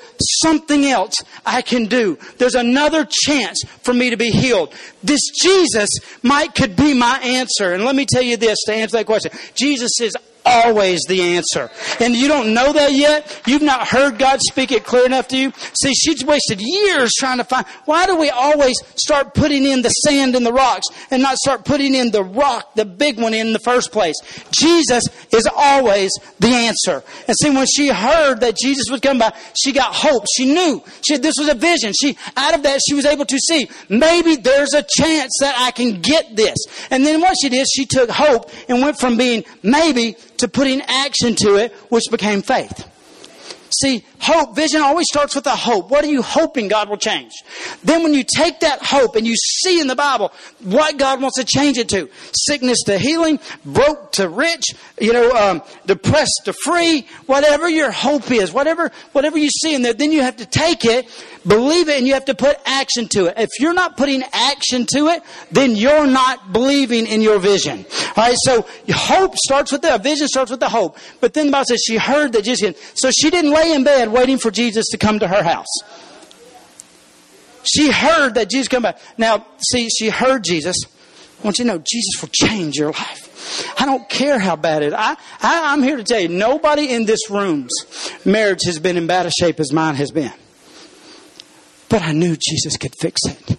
something else I can do. There's another chance for me to be healed. This Jesus might could be my answer. And let me tell you this to answer that question. Jesus is always the answer. And you don't know that yet? You've not heard God speak it clear enough to you? See, she's wasted years trying to find, why do we always start putting in the sand and the rocks and not start putting in the rock, the big one in the first place? Jesus is always the answer. And see, when she heard that Jesus would come by, she got hope. She knew she, this was a vision. She, out of that, she was able to see, maybe there's a chance that I can get this. And then what she did, she took hope and went from being maybe to putting action to it, which became faith. See, hope, vision always starts with a hope. What are you hoping God will change? Then when you take that hope and you see in the Bible what God wants to change it to, sickness to healing, broke to rich, you know, um, depressed to free, whatever your hope is, whatever, whatever you see in there, then you have to take it, believe it, and you have to put action to it. If you're not putting action to it, then you're not believing in your vision. Alright, so hope starts with the, vision starts with the hope. But then the Bible says she heard that Jesus, so she didn't lay in bed waiting for Jesus to come to her house. She heard that Jesus come back. Now, see, she heard Jesus. I want you to know Jesus will change your life. I don't care how bad it. I, I, I'm here to tell you, nobody in this room's marriage has been in bad a shape as mine has been. But I knew Jesus could fix it.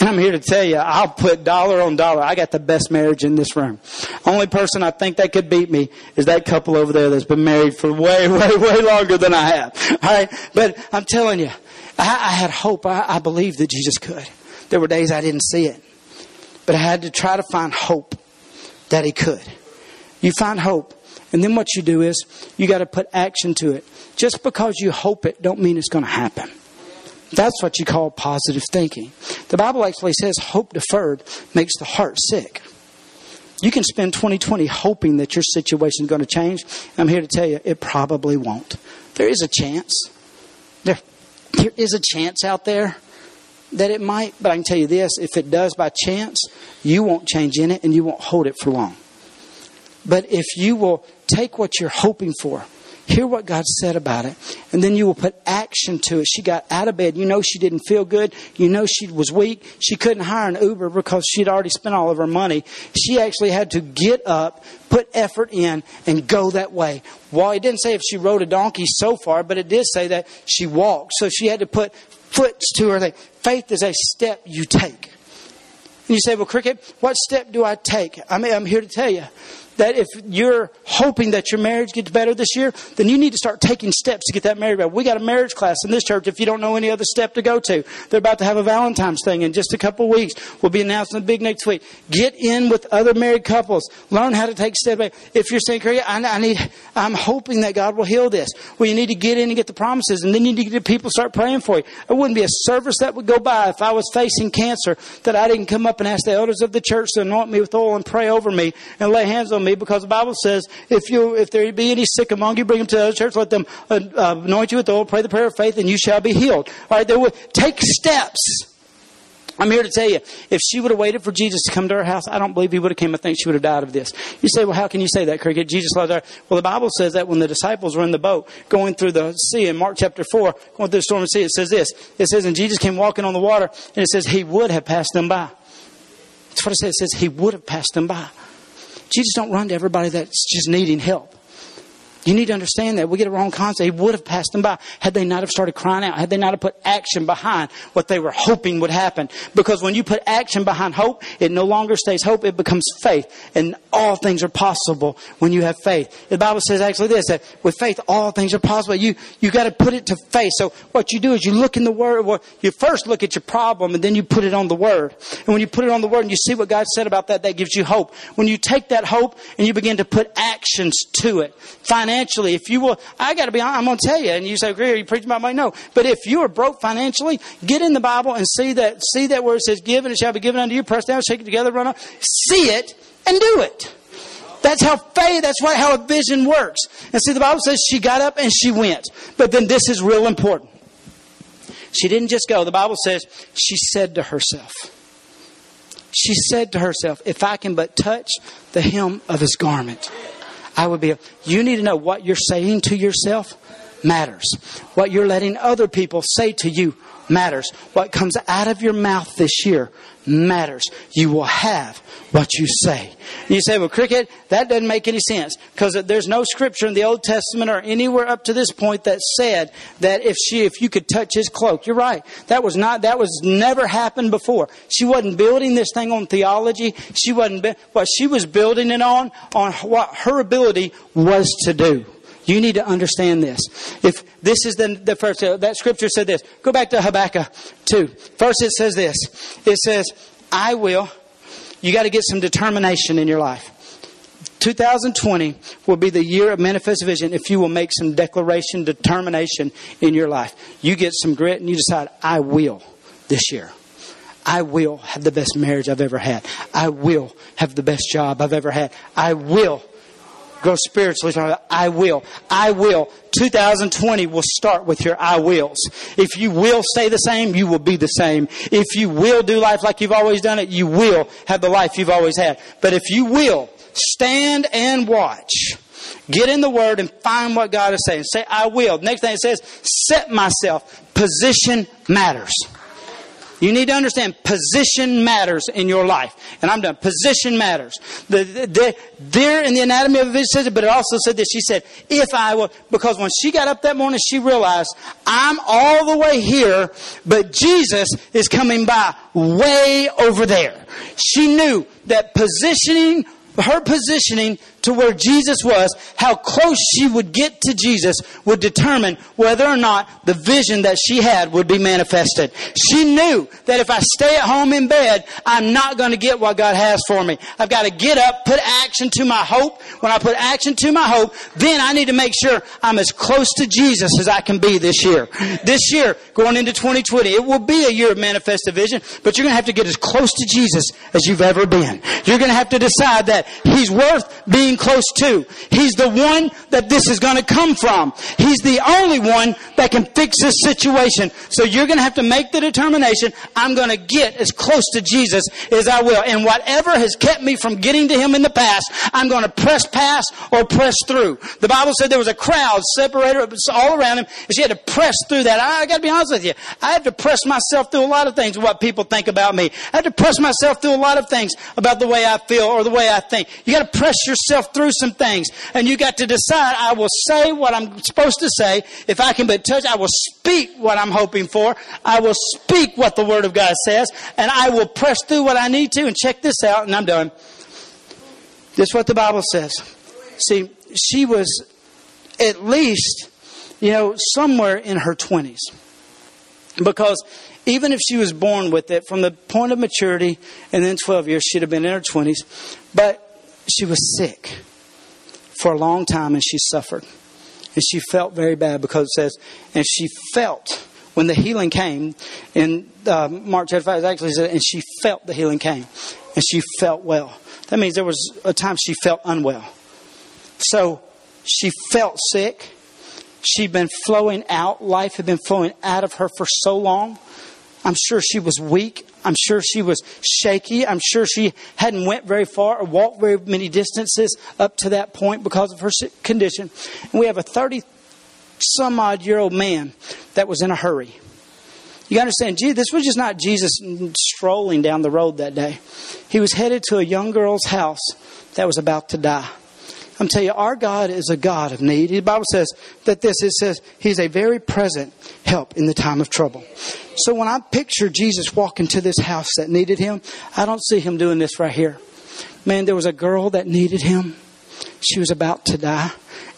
And I'm here to tell you, I'll put dollar on dollar. I got the best marriage in this room. Only person I think that could beat me is that couple over there that's been married for way, way, way longer than I have. All right. But I'm telling you, I, I had hope. I, I believed that Jesus could. There were days I didn't see it, but I had to try to find hope that he could. You find hope. And then what you do is you got to put action to it. Just because you hope it don't mean it's going to happen. That's what you call positive thinking. The Bible actually says hope deferred makes the heart sick. You can spend 2020 hoping that your situation is going to change. I'm here to tell you, it probably won't. There is a chance. There, there is a chance out there that it might, but I can tell you this if it does by chance, you won't change in it and you won't hold it for long. But if you will take what you're hoping for hear what God said about it, and then you will put action to it. She got out of bed. You know she didn't feel good. You know she was weak. She couldn't hire an Uber because she'd already spent all of her money. She actually had to get up, put effort in, and go that way. Well, it didn't say if she rode a donkey so far, but it did say that she walked. So she had to put foots to her thing. Faith is a step you take. And you say, well, Cricket, what step do I take? I mean, I'm here to tell you that if you're hoping that your marriage gets better this year, then you need to start taking steps to get that better. We got a marriage class in this church if you don't know any other step to go to. They're about to have a Valentine's thing in just a couple weeks. We'll be announcing the big next week. Get in with other married couples. Learn how to take steps. If you're saying, I, I need, I'm hoping that God will heal this. Well, you need to get in and get the promises, and then you need to get people start praying for you. It wouldn't be a service that would go by if I was facing cancer that I didn't come up and ask the elders of the church to anoint me with oil and pray over me and lay hands on me because the Bible says if you if there be any sick among you, bring them to the church, let them uh, uh, anoint you with oil, pray the prayer of faith, and you shall be healed. All right, there would take steps. I'm here to tell you, if she would have waited for Jesus to come to her house, I don't believe he would have came. I think she would have died of this. You say, well, how can you say that, Cricket? Jesus loved her. Well, the Bible says that when the disciples were in the boat going through the sea in Mark chapter 4, going through the storm sea, it says this. It says, and Jesus came walking on the water, and it says he would have passed them by. That's what it says. It says he would have passed them by. Jesus don't run to everybody that's just needing help. You need to understand that. We get a wrong concept. He would have passed them by had they not have started crying out, had they not have put action behind what they were hoping would happen. Because when you put action behind hope, it no longer stays hope, it becomes faith. And all things are possible when you have faith. The Bible says actually this, that with faith all things are possible. You, you gotta put it to faith. So what you do is you look in the Word, well, you first look at your problem and then you put it on the Word. And when you put it on the Word and you see what God said about that, that gives you hope. When you take that hope and you begin to put actions to it, find financially, if you will, I got to be honest, I'm going to tell you, and you say, Greer, you preach about money? No. But if you are broke financially, get in the Bible and see that, see that where it says, give and it shall be given unto you, press down, shake it together, run up. See it and do it. That's how faith, that's what, how a vision works. And see, the Bible says she got up and she went. But then this is real important. She didn't just go. The Bible says she said to herself, she said to herself, if I can but touch the hem of his garment. I would be, you need to know what you're saying to yourself matters. What you're letting other people say to you matters. What comes out of your mouth this year matters. You will have what you say. You say, well, cricket, that doesn't make any sense because there's no scripture in the Old Testament or anywhere up to this point that said that if she, if you could touch his cloak, you're right. That was not, that was never happened before. She wasn't building this thing on theology. She wasn't, what she was building it on, on what her ability was to do. You need to understand this. If this is the, the first, uh, that scripture said this. Go back to Habakkuk 2. First it says this. It says, I will. You got to get some determination in your life. 2020 will be the year of manifest vision if you will make some declaration, determination in your life. You get some grit and you decide, I will this year. I will have the best marriage I've ever had. I will have the best job I've ever had. I will grow spiritually. I will. I will. 2020 will start with your I wills. If you will stay the same, you will be the same. If you will do life like you've always done it, you will have the life you've always had. But if you will stand and watch, get in the Word and find what God is saying. Say, I will. Next thing it says, set myself. Position matters. You need to understand position matters in your life. And I'm done. Position matters. The, the, there in the anatomy of a vision but it also said this. She said, if I will, because when she got up that morning, she realized, I'm all the way here, but Jesus is coming by way over there. She knew that positioning her positioning to where Jesus was, how close she would get to Jesus would determine whether or not the vision that she had would be manifested. She knew that if I stay at home in bed, I'm not going to get what God has for me. I've got to get up, put action to my hope. When I put action to my hope, then I need to make sure I'm as close to Jesus as I can be this year. This year, going into 2020, it will be a year of manifested vision, but you're going to have to get as close to Jesus as you've ever been. You're going to have to decide that He's worth being close to. He's the one that this is going to come from. He's the only one that can fix this situation. So you're going to have to make the determination, I'm going to get as close to Jesus as I will. And whatever has kept me from getting to Him in the past, I'm going to press past or press through. The Bible said there was a crowd separated all around Him, and she had to press through that. I, I got to be honest with you. I had to press myself through a lot of things, what people think about me. I had to press myself through a lot of things about the way I feel or the way I think. You got to press yourself through some things. And you got to decide, I will say what I'm supposed to say. If I can but touch, I will speak what I'm hoping for. I will speak what the Word of God says. And I will press through what I need to. And check this out, and I'm done. This is what the Bible says. See, she was at least, you know, somewhere in her 20s. Because even if she was born with it, from the point of maturity and then 12 years, she'd have been in her 20s. But she was sick for a long time and she suffered. And she felt very bad because it says, and she felt when the healing came, in uh, Mark chapter 5, actually says, and she felt the healing came. And she felt well. That means there was a time she felt unwell. So she felt sick. She'd been flowing out. Life had been flowing out of her for so long. I'm sure she was weak. I'm sure she was shaky. I'm sure she hadn't went very far or walked very many distances up to that point because of her condition. And we have a 30 some odd year old man that was in a hurry. You understand, this was just not Jesus strolling down the road that day. He was headed to a young girl's house that was about to die. I'm telling you, our God is a God of need. The Bible says that this, it says He's a very present help in the time of trouble. So when I picture Jesus walking to this house that needed Him, I don't see Him doing this right here. Man, there was a girl that needed Him. She was about to die.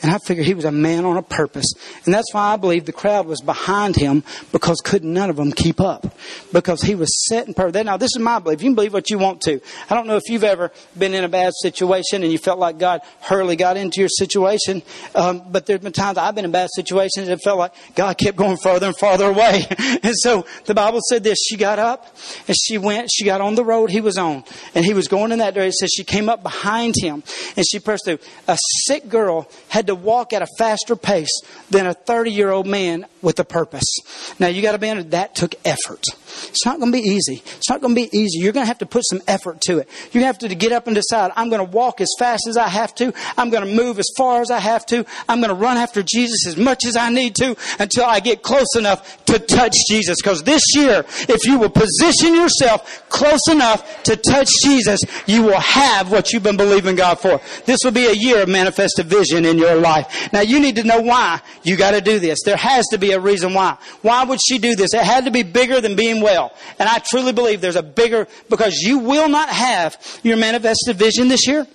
And I figured he was a man on a purpose. And that's why I believe the crowd was behind him because couldn't none of them keep up. Because he was set in purpose. Now, this is my belief. You can believe what you want to. I don't know if you've ever been in a bad situation and you felt like God hurriedly got into your situation. Um, but there's been times I've been in bad situations and felt like God kept going farther and farther away. and so the Bible said this. She got up and she went, she got on the road he was on. And he was going in that direction. It says she came up behind him and she pressed through. A sick girl had to to walk at a faster pace than a 30 year old man with a purpose. Now, you got to be under that took effort. It's not going to be easy. It's not going to be easy. You're going to have to put some effort to it. You're going to have to get up and decide, I'm going to walk as fast as I have to. I'm going to move as far as I have to. I'm going to run after Jesus as much as I need to until I get close enough to touch Jesus. Because this year, if you will position yourself close enough to touch Jesus, you will have what you've been believing God for. This will be a year of manifested vision in your life. Now, you need to know why you got to do this. There has to be a reason why. Why would she do this? It had to be bigger than being well. And I truly believe there's a bigger, because you will not have your manifested vision this year.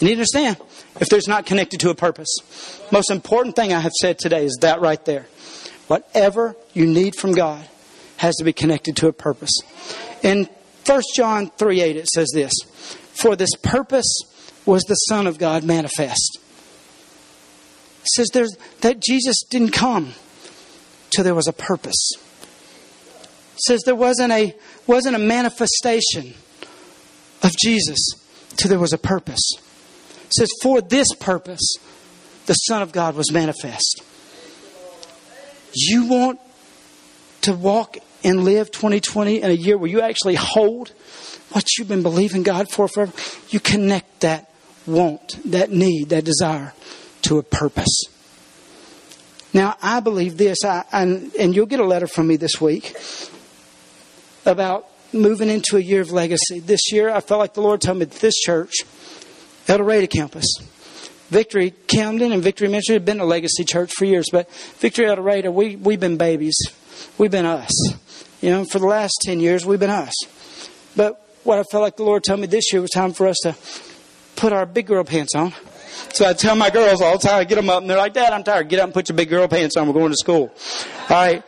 You need to understand if there's not connected to a purpose. Most important thing I have said today is that right there. Whatever you need from God has to be connected to a purpose. In 1 John 3 8, it says this For this purpose was the Son of God manifest. Says there's, that Jesus didn't come till there was a purpose says there wasn't a, wasn't a manifestation of Jesus till there was a purpose. Says, for this purpose, the Son of God was manifest. You want to walk and live 2020 in a year where you actually hold what you've been believing God for forever? You connect that want, that need, that desire to a purpose. Now, I believe this, I, and, and you'll get a letter from me this week about moving into a year of legacy. This year, I felt like the Lord told me that this church, El Dorado campus, Victory Camden and Victory Ministry have been a legacy church for years, but Victory El Dorado, we, we've been babies. We've been us. You know, for the last 10 years, we've been us. But what I felt like the Lord told me this year was time for us to put our big girl pants on. So I tell my girls all the time, I get them up, and they're like, Dad, I'm tired. Get up and put your big girl pants on. We're going to school. All right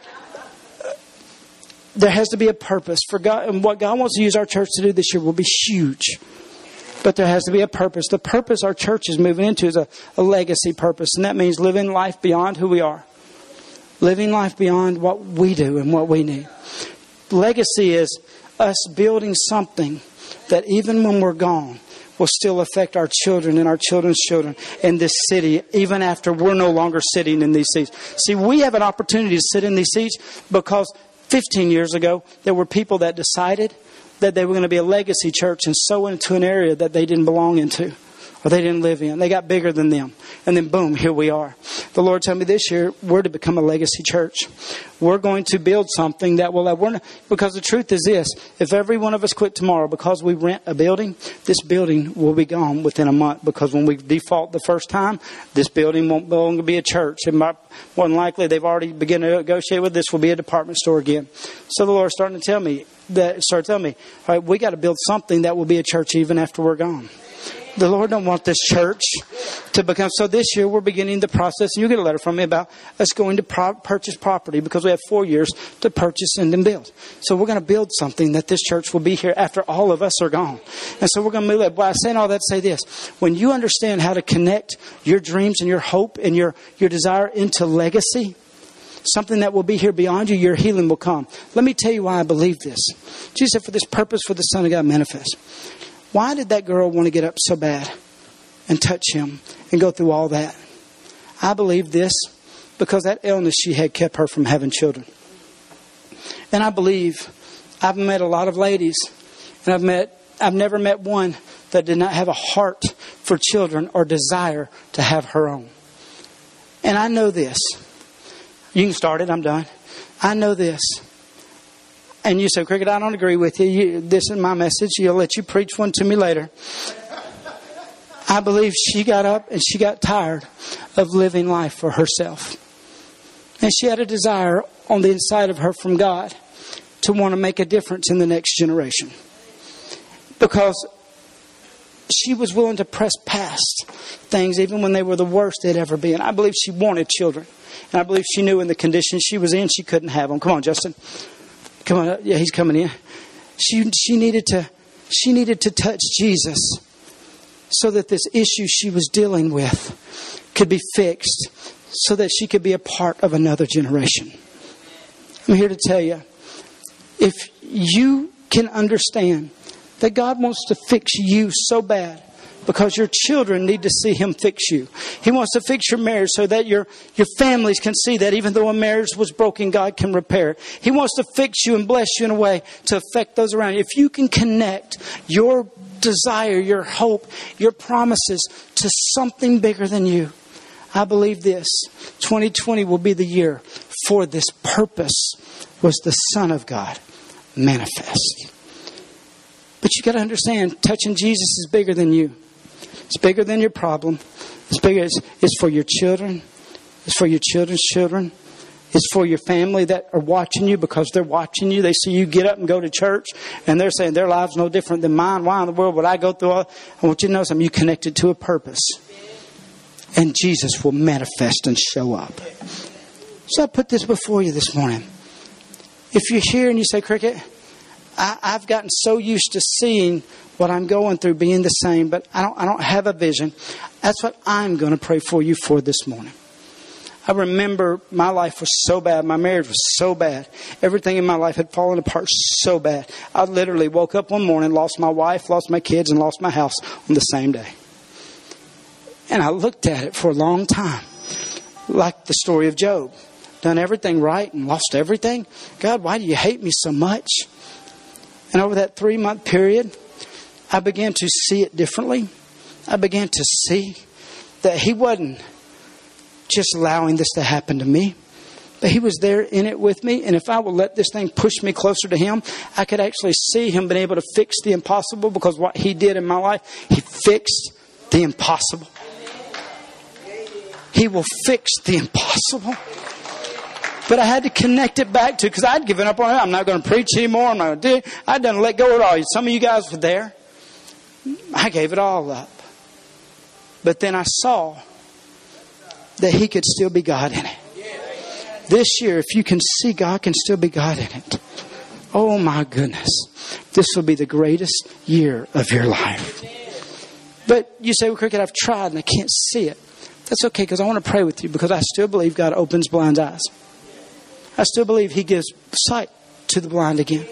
there has to be a purpose for God, and what God wants to use our church to do this year will be huge. But there has to be a purpose. The purpose our church is moving into is a, a legacy purpose, and that means living life beyond who we are, living life beyond what we do and what we need. Legacy is us building something that even when we're gone, will still affect our children and our children's children in this city, even after we're no longer sitting in these seats. See, we have an opportunity to sit in these seats because 15 years ago, there were people that decided that they were going to be a legacy church and sow into an area that they didn't belong into or they didn't live in. They got bigger than them. And then boom, here we are. The Lord told me this year we're to become a legacy church. We're going to build something that will we're not, because the truth is this, if every one of us quit tomorrow because we rent a building, this building will be gone within a month because when we default the first time, this building won't longer be a church. And more than likely they've already begun to negotiate with this will be a department store again. So the Lord's starting to tell me that, start telling me, all right, we got to build something that will be a church even after we're gone. The Lord don't want this church to become. So this year we're beginning the process. And you get a letter from me about us going to pro- purchase property because we have four years to purchase and then build. So we're going to build something that this church will be here after all of us are gone. And so we're going to move it. By saying all that, say this: when you understand how to connect your dreams and your hope and your your desire into legacy, something that will be here beyond you, your healing will come. Let me tell you why I believe this. Jesus said, "For this purpose, for the Son of God manifest." Why did that girl want to get up so bad and touch him and go through all that? I believe this because that illness she had kept her from having children. And I believe I've met a lot of ladies, and I've met I've never met one that did not have a heart for children or desire to have her own. And I know this. You can start it, I'm done. I know this and you say, Cricket, I don't agree with you. you. This is my message. You'll let you preach one to me later. I believe she got up and she got tired of living life for herself. And she had a desire on the inside of her from God to want to make a difference in the next generation. Because she was willing to press past things even when they were the worst they'd ever been. I believe she wanted children. And I believe she knew in the condition she was in, she couldn't have them. Come on, Justin. Come on, yeah, he's coming in. She, she needed to she needed to touch Jesus so that this issue she was dealing with could be fixed so that she could be a part of another generation. I'm here to tell you if you can understand that God wants to fix you so bad because your children need to see him fix you. He wants to fix your marriage so that your, your families can see that even though a marriage was broken, God can repair it. He wants to fix you and bless you in a way to affect those around you. If you can connect your desire, your hope, your promises to something bigger than you, I believe this 2020 will be the year for this purpose was the Son of God manifest. But you got to understand, touching Jesus is bigger than you. It's bigger than your problem. It's bigger. It's, it's for your children. It's for your children's children. It's for your family that are watching you because they're watching you. They see you get up and go to church, and they're saying their lives no different than mine. Why in the world would I go through all? I want you to know something. You connected to a purpose, and Jesus will manifest and show up. So I put this before you this morning. If you're here and you say, "Cricket," I, I've gotten so used to seeing what I'm going through being the same, but I don't, I don't have a vision. That's what I'm going to pray for you for this morning. I remember my life was so bad. My marriage was so bad. Everything in my life had fallen apart so bad. I literally woke up one morning, lost my wife, lost my kids, and lost my house on the same day. And I looked at it for a long time, like the story of Job. Done everything right and lost everything. God, why do you hate me so much? And over that three month period, I began to see it differently. I began to see that He wasn't just allowing this to happen to me, but He was there in it with me. And if I would let this thing push me closer to Him, I could actually see Him being able to fix the impossible because what He did in my life, He fixed the impossible. He will fix the impossible. But I had to connect it back to because I'd given up on it. I'm not going to preach anymore. I'm not going to do. I'd done let go of it all. Some of you guys were there. I gave it all up. But then I saw that He could still be God in it. This year, if you can see God can still be God in it, oh my goodness, this will be the greatest year of your life. But you say, well, Cricket, I've tried and I can't see it. That's okay because I want to pray with you because I still believe God opens blind eyes. I still believe He gives sight to the blind again.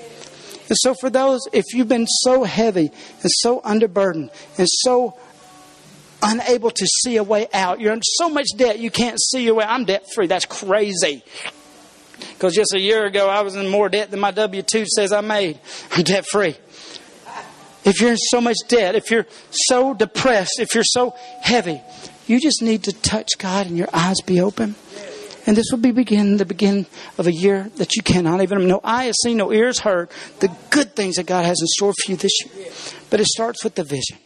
And so, for those, if you've been so heavy and so underburdened and so unable to see a way out, you're in so much debt you can't see your way. I'm debt free. That's crazy. Because just a year ago, I was in more debt than my W 2 says I made. I'm debt free. If you're in so much debt, if you're so depressed, if you're so heavy, you just need to touch God and your eyes be open. And this will be begin the begin of a year that you cannot even no eye has seen, no ears heard the good things that God has in store for you this year. But it starts with the vision.